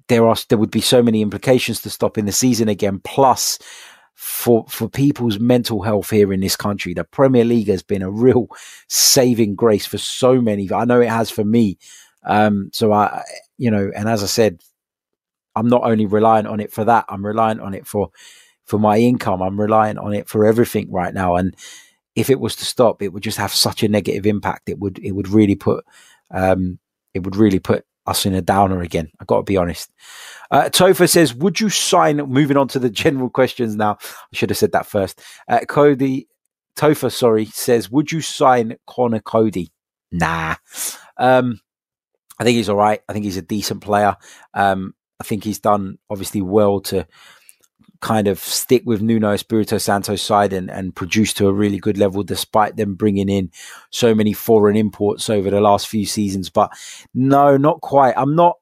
there are there would be so many implications to stopping the season again. Plus, for for people's mental health here in this country, the Premier League has been a real saving grace for so many. I know it has for me. Um, so I, you know, and as I said, I'm not only reliant on it for that. I'm reliant on it for for my income. I'm reliant on it for everything right now. And if it was to stop, it would just have such a negative impact. It would it would really put um, it would really put us in a downer again. I've got to be honest. Uh, Tofa says, Would you sign? Moving on to the general questions now. I should have said that first. Uh, Cody, Tofa, sorry, says, Would you sign Conor Coady? Nah. Um, I think he's all right. I think he's a decent player. Um, I think he's done obviously well to kind of stick with Nuno Espirito Santo's side and, and produce to a really good level, despite them bringing in so many foreign imports over the last few seasons. But no, not quite. I'm not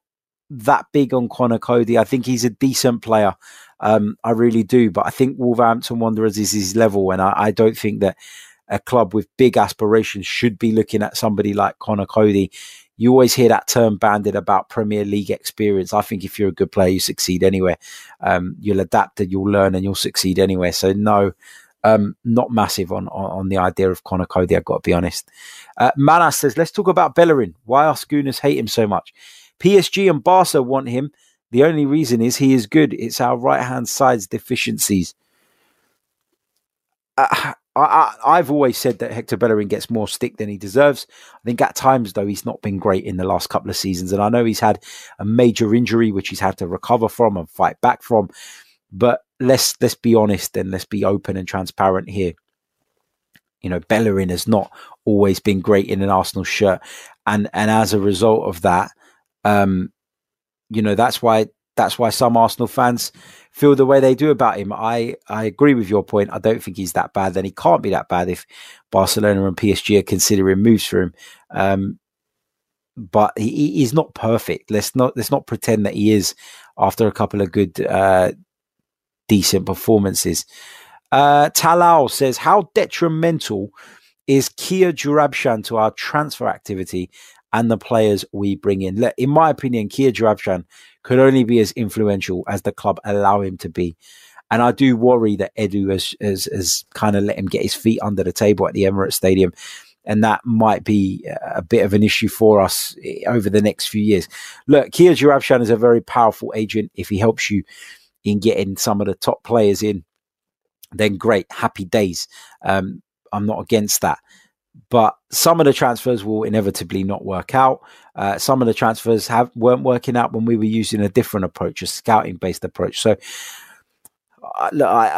that big on Conor Coady. I think he's a decent player. Um, I really do. But I think Wolverhampton Wanderers is his level, and I, I don't think that a club with big aspirations should be looking at somebody like Conor Coady you always hear that term banded about Premier League experience. I think if you're a good player, you succeed anywhere. Um, you'll adapt and you'll learn and you'll succeed anywhere. So no, um, not massive on, on, on the idea of Conor Coady. I've got to be honest. Uh, Manas says, let's talk about Bellerin. Why are Gooners hate him so much? PSG and Barca want him. The only reason is he is good. It's our right hand side's deficiencies. Uh, I, have always said that Hector Bellerin gets more stick than he deserves. I think at times, though, he's not been great in the last couple of seasons. And I know he's had a major injury, which he's had to recover from and fight back from. But let's let's be honest and let's be open and transparent here. You know, Bellerin has not always been great in an Arsenal shirt, and and as a result of that, um, you know that's why that's why some Arsenal fans feel the way they do about him. I, I agree with your point. I don't think he's that bad. Then he can't be that bad if Barcelona and PSG are considering moves for him. Um, but he, he's not perfect. Let's not let's not pretend that he is after a couple of good, uh, decent performances. Uh, Talal says, "How detrimental is Kia Joorabchian to our transfer activity and the players we bring in?" Look, In my opinion, Kia Joorabchian could only be as influential as the club allow him to be. And I do worry that Edu has, has, has kind of let him get his feet under the table at the Emirates Stadium. And that might be a bit of an issue for us eh, over the next few years. Look, Kia Joorabchian is a very powerful agent. If he helps you in getting some of the top players in, then great, happy days. Um, I'm not against that but some of the transfers will inevitably not work out. Uh, some of the transfers have weren't working out when we were using a different approach, a scouting based approach. So I,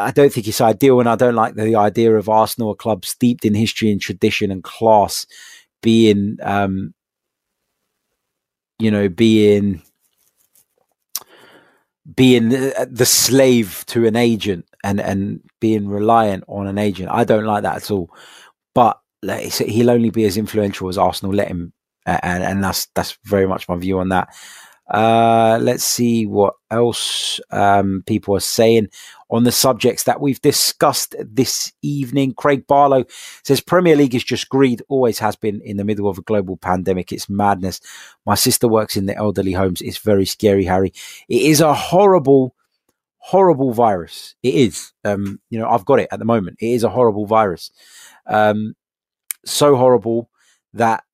I, don't think it's ideal, and I don't like the idea of Arsenal, a club steeped in history and tradition and class, being, um, you know, being being the slave to an agent and and being reliant on an agent. I don't like that at all. But he'll only be as influential as Arsenal let him, and, and that's that's very much my view on that. Uh, let's see what else um, people are saying on the subjects that we've discussed this evening. Craig Barlow says Premier League is just greed, always has been in the middle of a global pandemic. It's madness. My sister works in the elderly homes. It's very scary, Harry. It is a horrible, horrible virus. It is. Um, you know, I've got it at the moment. It is a horrible virus. Um, so horrible that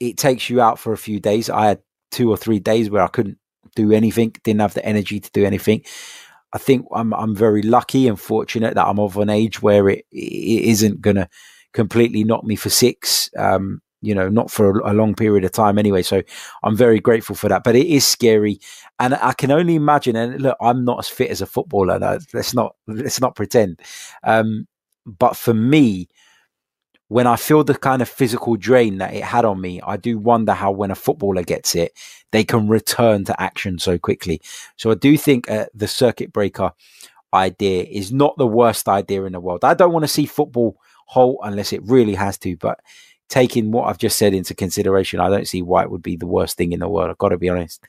it takes you out for a few days. I had two or three days where I couldn't do anything, didn't have the energy to do anything. I think I'm I'm very lucky and fortunate that I'm of an age where it, it isn't gonna completely knock me for six. Um, you know, not for a, a, long period of time anyway. So I'm very grateful for that. But it is scary, and I can only imagine. And look, I'm not as fit as a footballer. No, let's not let's not pretend. Um, but for me, when I feel the kind of physical drain that it had on me, I do wonder how when a footballer gets it, they can return to action so quickly. So I do think uh, the circuit breaker idea is not the worst idea in the world. I don't want to see football halt unless it really has to, but taking what I've just said into consideration, I don't see why it would be the worst thing in the world. I've got to be honest.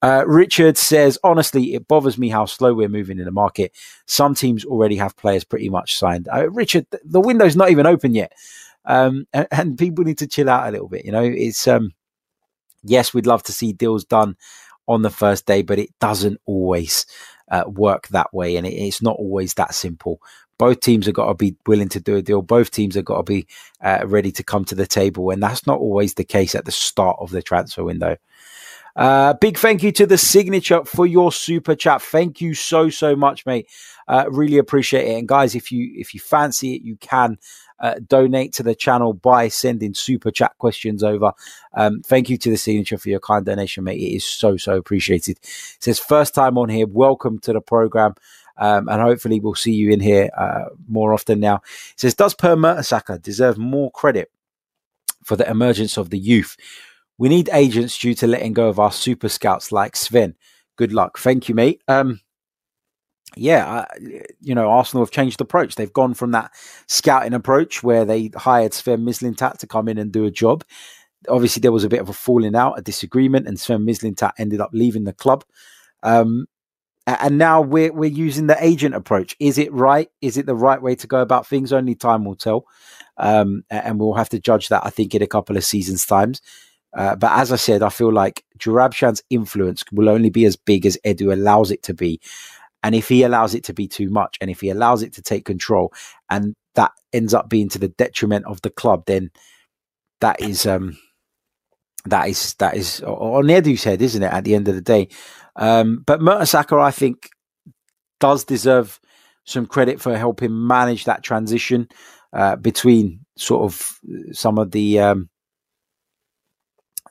Uh, Richard says, honestly, it bothers me how slow we're moving in the market. Some teams already have players pretty much signed. Uh, Richard, the window's not even open yet. Um, and, and, people need to chill out a little bit. You know, it's, um, yes, we'd love to see deals done on the first day, but it doesn't always uh, work that way. And it, it's not always that simple. Both teams have got to be willing to do a deal. Both teams have got to be uh, ready to come to the table. And that's not always the case at the start of the transfer window. Uh, big thank you to the signature for your super chat. Thank you so so much, mate. Uh, really appreciate it. And guys, if you if you fancy it, you can uh, donate to the channel by sending super chat questions over. Um, thank you to the signature for your kind donation, mate. It is so so appreciated. It says first time on here. Welcome to the program. Um, and hopefully we'll see you in here uh, more often now. It says, does Per Mertesacker deserve more credit for the emergence of the youth We need agents due to letting go of our super scouts like Sven. Good luck. Thank you, mate. Um, yeah, you know, Arsenal have changed approach. They've gone from that scouting approach where they hired Sven Mislintat to come in and do a job. Obviously, there was a bit of a falling out, a disagreement, and Sven Mislintat ended up leaving the club. Um, and now we're we're using the agent approach. Is it right? Is it the right way to go about things? Only time will tell, um, and we'll have to judge that. I think in a couple of seasons' times. Uh, but as I said, I feel like Joorabchian's influence will only be as big as Edu allows it to be. And if he allows it to be too much, and if he allows it to take control, and that ends up being to the detriment of the club, then that is um, that is that is on Edu's head, isn't it? At the end of the day, um, but Mertesacker, I think, does deserve some credit for helping manage that transition uh, between sort of some of the um,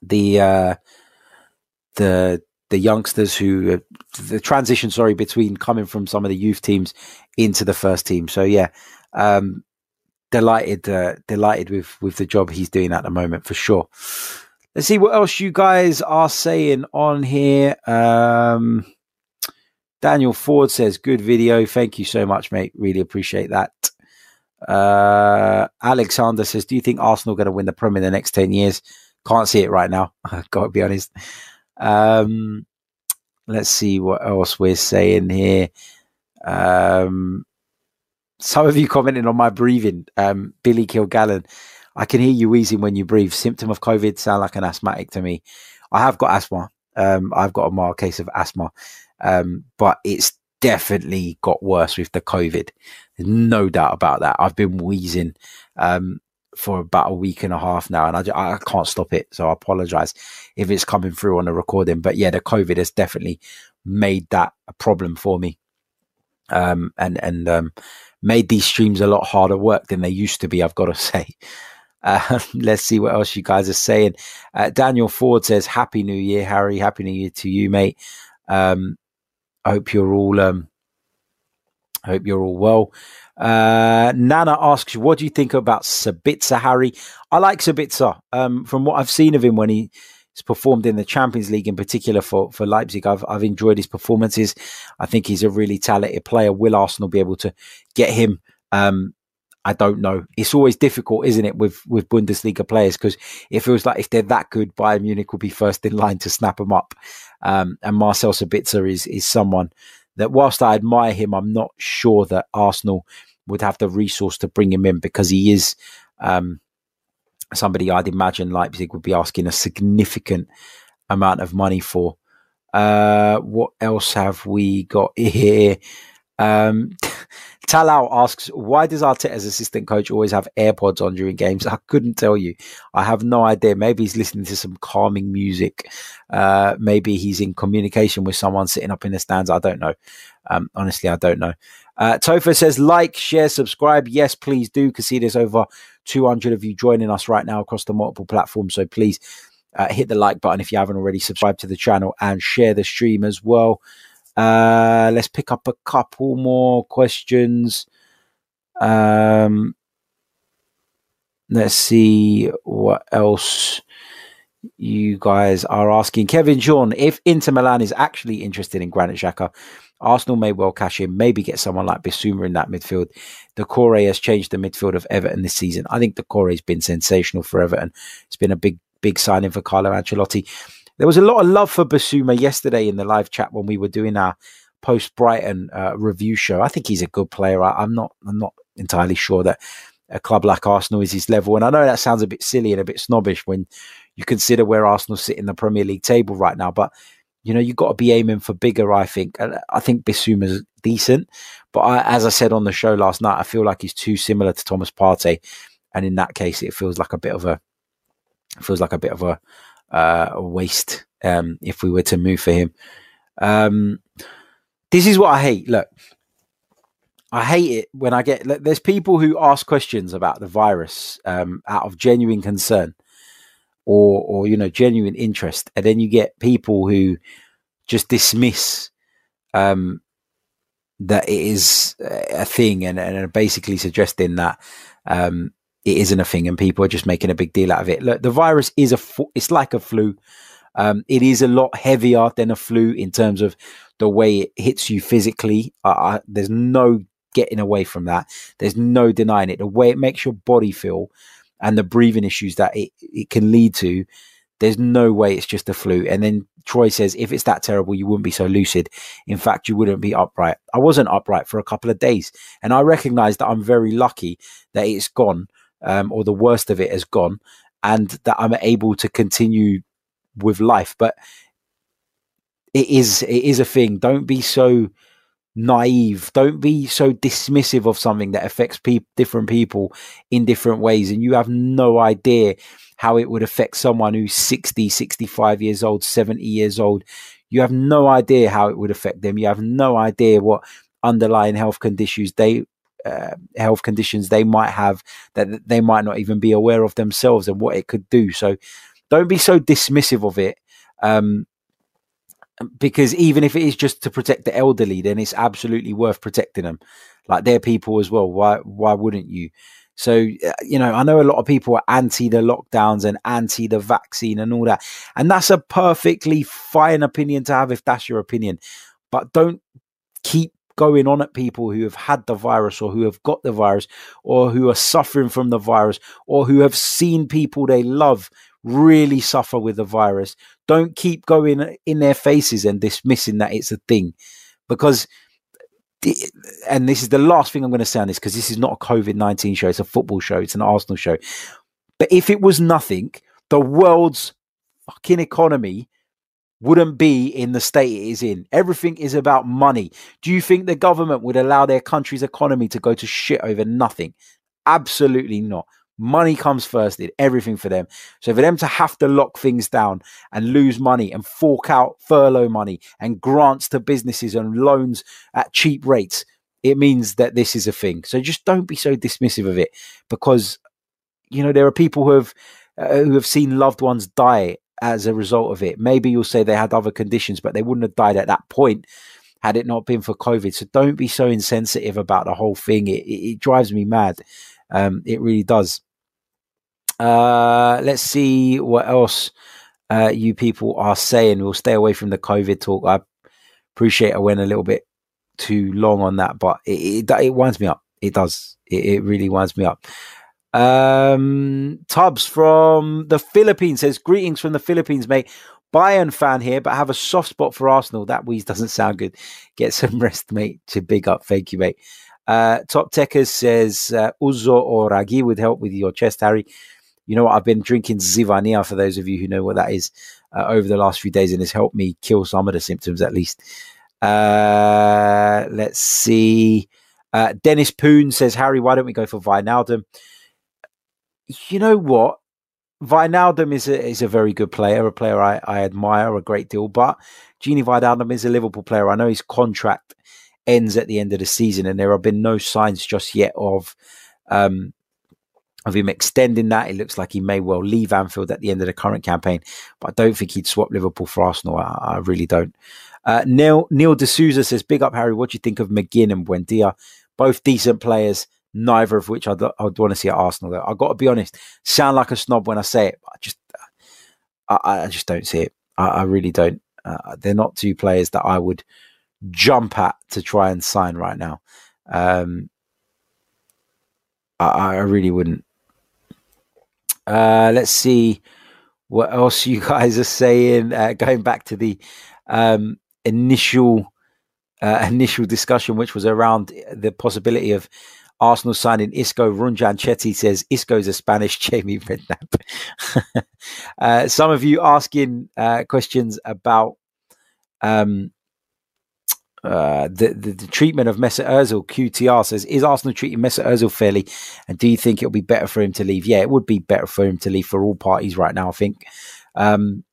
the uh, the the youngsters who the transition sorry between coming from some of the youth teams into the first team. So yeah um, delighted uh, delighted with with the job he's doing at the moment for sure. Let's see what else you guys are saying on here. Um, daniel ford says good video. Thank you so much mate. Really appreciate that. Uh, alexander says do you think arsenal going to win the premier in the next 10 years can't see it right now. I've got to be honest. Um, let's see what else we're saying here. Um, some of you commenting on my breathing. Um, Billy Kilgallen, I can hear you wheezing when you breathe. Symptom of COVID sound like an asthmatic to me. I have got asthma. Um, I've got a mild case of asthma, um, but it's definitely got worse with the COVID. There's no doubt about that. I've been wheezing. Um, for about a week and a half now, and I, I can't stop it. So I apologize if it's coming through on the recording. But yeah, the COVID has definitely made that a problem for me, um, and and um, made these streams a lot harder work than they used to be. I've got to say. Uh, let's see what else you guys are saying. Uh, Daniel Ford says, "Happy New Year, Harry. Happy New Year to you, mate. Um, I hope you're all um, I hope you're all well. Uh, Nana asks, what do you think about Sabitzer, Harry? I like Sabitzer. Um, from what I've seen of him when he's performed in the Champions League, in particular for, for Leipzig, I've, I've enjoyed his performances. I think he's a really talented player. Will Arsenal be able to get him? Um, I don't know. It's always difficult, isn't it, with with Bundesliga players because it feels like if they're that good, Bayern Munich will be first in line to snap them up. Um, and Marcel Sabitzer is is someone that, whilst I admire him, I'm not sure that Arsenal would have the resource to bring him in because he is um, somebody I'd imagine Leipzig would be asking a significant amount of money for. Uh, what else have we got here? Um, Talau asks, why does Arteta's assistant coach always have AirPods on during games? I couldn't tell you. I have no idea. Maybe he's listening to some calming music. Uh, maybe he's in communication with someone sitting up in the stands. I don't know. Um, honestly, I don't know. Uh, Tofa says, like, share, subscribe. Yes, please do, because see, there's over 200 of you joining us right now across the multiple platforms. So please uh, hit the like button if you haven't already subscribed to the channel and share the stream as well. Uh, let's pick up a couple more questions. Um, let's see what else you guys are asking. Kevin John, if Inter Milan is actually interested in Granit Xhaka, Arsenal may well cash in, maybe get someone like Bissouma in that midfield. Doucouré has changed the midfield of Everton this season. I think Doucouré has been sensational for Everton. It's been a big, big signing for Carlo Ancelotti. There was a lot of love for Bissouma yesterday in the live chat when we were doing our post Brighton uh, review show. I think he's a good player. I, I'm not, I'm not entirely sure that a club like Arsenal is his level. And I know that sounds a bit silly and a bit snobbish when you consider where Arsenal sit in the Premier League table right now. But you know, you've got to be aiming for bigger. I think. I think Bissouma's decent, but I, as I said on the show last night, I feel like he's too similar to Thomas Partey, and in that case, it feels like a bit of a feels like a bit of a, uh, waste um, if we were to move for him. Um, this is what I hate. Look, I hate it when I get. There's people who ask questions about the virus um, out of genuine concern or or you know genuine interest, and then you get people who just dismiss um, that it is a thing and, and basically suggesting that um, it isn't a thing and people are just making a big deal out of it. Look, the virus is a, it's like a flu. Um, it is a lot heavier than a flu in terms of the way it hits you physically. Uh, there's no getting away from that. There's no denying it. The way it makes your body feel and the breathing issues that it, it can lead to, there's no way it's just a flu. And then Troy says, if it's that terrible, you wouldn't be so lucid. In fact, you wouldn't be upright. I wasn't upright for a couple of days. And I recognize that I'm very lucky that it's gone, um, or the worst of it has gone, and that I'm able to continue with life. But it is it is a thing. Don't be so naive. Don't be so dismissive of something that affects pe- different people in different ways. And you have no idea how it would affect someone who's 60, 65 years old, 70 years old. You have no idea how it would affect them. You have no idea what underlying health conditions they uh, health conditions they might have that they might not even be aware of themselves and what it could do. So don't be so dismissive of it. Um, because even if it is just to protect the elderly, then it's absolutely worth protecting them. Like they're people as well. Why why wouldn't you? So uh, you know, I know a lot of people are anti the lockdowns and anti the vaccine and all that, and that's a perfectly fine opinion to have if that's your opinion. But don't keep going on at people who have had the virus or who have got the virus or who are suffering from the virus or who have seen people they love really suffer with the virus. Don't keep going in their faces and dismissing that it's a thing because and this is the last thing I'm going to say on this because this is not a COVID 19 show, it's a football show, it's an Arsenal show. But if it was nothing, the world's fucking economy wouldn't be in the state it is in. Everything is about money. Do you think the government would allow their country's economy to go to shit over nothing? Absolutely not. Money comes first in everything for them. So for them to have to lock things down and lose money and fork out furlough money and grants to businesses and loans at cheap rates, it means that this is a thing. So just don't be so dismissive of it because you know there are people who have uh, who have seen loved ones die as a result of it. Maybe you'll say they had other conditions, but they wouldn't have died at that point had it not been for COVID. So don't be so insensitive about the whole thing. It, it, it drives me mad. Um, it really does. Uh, let's see what else uh, you people are saying. We'll stay away from the COVID talk. I appreciate I went a little bit too long on that, but it, it, it winds me up. It does. It, it really winds me up. Um, Tubbs from the Philippines says, Greetings from the Philippines, mate. Bayern fan here, but have a soft spot for Arsenal. That wheeze doesn't sound good. Get some rest, mate. To big up. Thank you, mate. Uh, Top Techers says, uh, Ouzo or Raki would help with your chest, Harry you know what? I've been drinking Zivania for those of you who know what that is uh, over the last few days, and it's helped me kill some of the symptoms at least. Uh, let's see. Uh, Dennis Poon says, Harry, why don't we go for Wijnaldum? You know what? Wijnaldum is a, is a very good player, a player I, I admire a great deal, but Gini Wijnaldum is a Liverpool player. I know his contract ends at the end of the season, and there have been no signs just yet of um, of him extending that. It looks like he may well leave Anfield at the end of the current campaign, but I don't think he'd swap Liverpool for Arsenal. I, I really don't. Uh, Neil Neil D'Souza says, "Big up, Harry. What do you think of McGinn and Buendia? Both decent players, neither of which I'd, I'd want to see at Arsenal. Though I've got to be honest, sound like a snob when I say it, but I just I, I just don't see it. I, I really don't. Uh, they're not two players that I would jump at to try and sign right now. Um, I, I really wouldn't. Uh, let's see what else you guys are saying. Uh, going back to the um, initial uh, initial discussion, which was around the possibility of Arsenal signing Isco. Runjan Chetty says Isco is a Spanish Jamie Redknapp. uh, some of you asking uh, questions about um, uh, the, the, the treatment of Mesut Ozil, QTR says, is Arsenal treating Mesut Ozil fairly? And do you think it'll be better for him to leave? Yeah, it would be better for him to leave for all parties right now. I think. Um,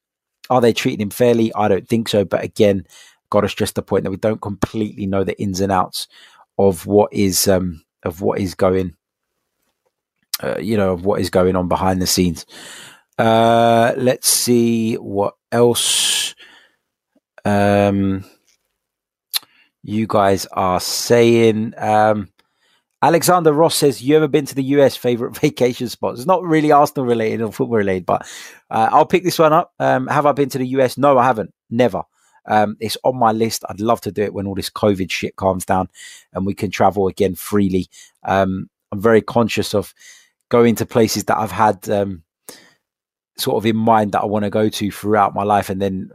are they treating him fairly? I don't think so. But again, got to stress the point that we don't completely know the ins and outs of what is um, of what is going, uh, you know, of what is going on behind the scenes. Uh, let's see what else. Um, you guys are saying. Um, Alexander Ross says, "You ever been to the US? Favorite vacation spots? It's not really Arsenal related or football related, but uh, I'll pick this one up. Um, have I been to the US? No, I haven't. Never. Um, it's on my list. I'd love to do it when all this COVID shit calms down and we can travel again freely. Um, I'm very conscious of going to places that I've had um, sort of in mind that I want to go to throughout my life, and then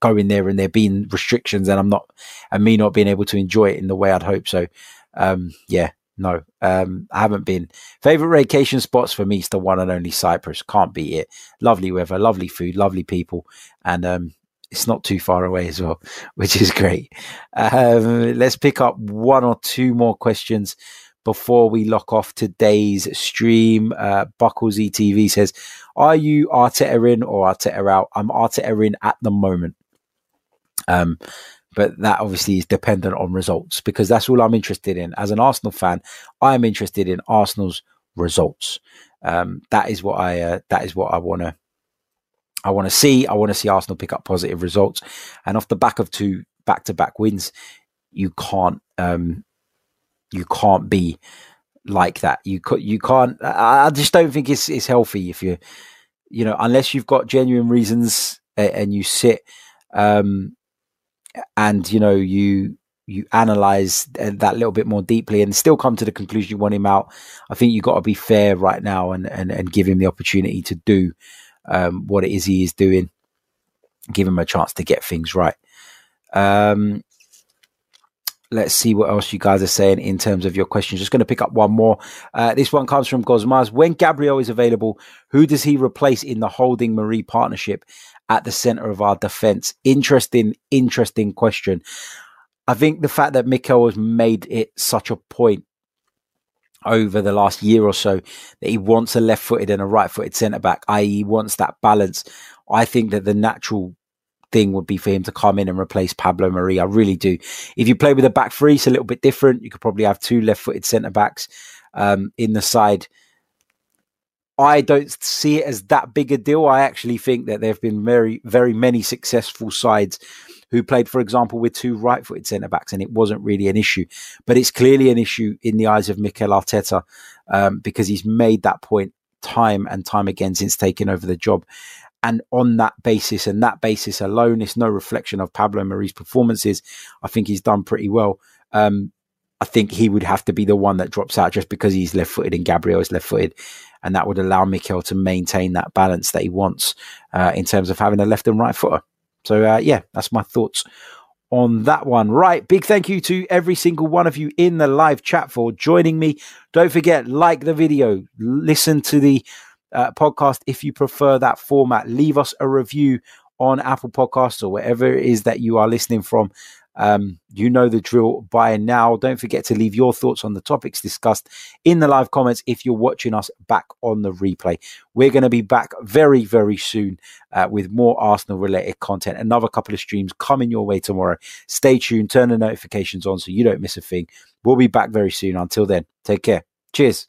going there and there being restrictions, and I'm not, and me not being able to enjoy it in the way I'd hope. So, um, yeah, no, um, I haven't been. Favorite vacation spots for me is the one and only Cyprus. Can't beat it. Lovely weather, lovely food, lovely people, and um, it's not too far away as well, which is great. Um, let's pick up one or two more questions before we lock off today's stream. Uh, Buckles ETV says, "Are you Arteta in or Arteta out?" I'm Arteta in at the moment. Um, but that obviously is dependent on results because that's all I'm interested in. As an Arsenal fan, I'm interested in Arsenal's results. Um, that is what I uh, that is what I want to I want to see. I want to see Arsenal pick up positive results, and off the back of two back to back wins, you can't um, you can't be like that. You you can't. I just don't think it's it's healthy if you you know unless you've got genuine reasons and, and you sit um, and you know you you analyze that little bit more deeply and still come to the conclusion you want him out. I think you've got to be fair right now and, and, and give him the opportunity to do um, what it is he is doing, give him a chance to get things right. Um, let's see what else you guys are saying in terms of your questions. Just going to pick up one more. Uh, this one comes from Gosmaz. When Gabriel is available, who does he replace in the Holding Mari partnership at the center of our defense? Interesting, interesting question. I think the fact that Mikel has made it such a point over the last year or so that he wants a left footed and a right footed centre back, i.e., wants that balance. I think that the natural thing would be for him to come in and replace Pablo Mari. I really do. If you play with a back three, it's a little bit different. You could probably have two left footed centre backs um, in the side. I don't see it as that big a deal. I actually think that there have been very, very many successful sides who played, for example, with two right footed centre backs, and it wasn't really an issue. But it's clearly an issue in the eyes of Mikel Arteta um, because he's made that point time and time again since taking over the job. And on that basis and that basis alone, it's no reflection of Pablo Mari's performances. I think he's done pretty well. Um, I think he would have to be the one that drops out just because he's left footed and Gabriel is left footed. And that would allow Mikel to maintain that balance that he wants uh, in terms of having a left and right footer. So uh, yeah, that's my thoughts on that one. Right. Big thank you to every single one of you in the live chat for joining me. Don't forget, like the video, listen to the uh, podcast if you prefer that format. Leave us a review on Apple Podcasts or wherever it is that you are listening from. Um, you know the drill by now. Don't forget to leave your thoughts on the topics discussed in the live comments if you're watching us back on the replay. We're going to be back very, very soon uh, with more Arsenal related content. Another couple of streams coming your way tomorrow. Stay tuned, turn the notifications on so you don't miss a thing. We'll be back very soon. Until then, take care. Cheers.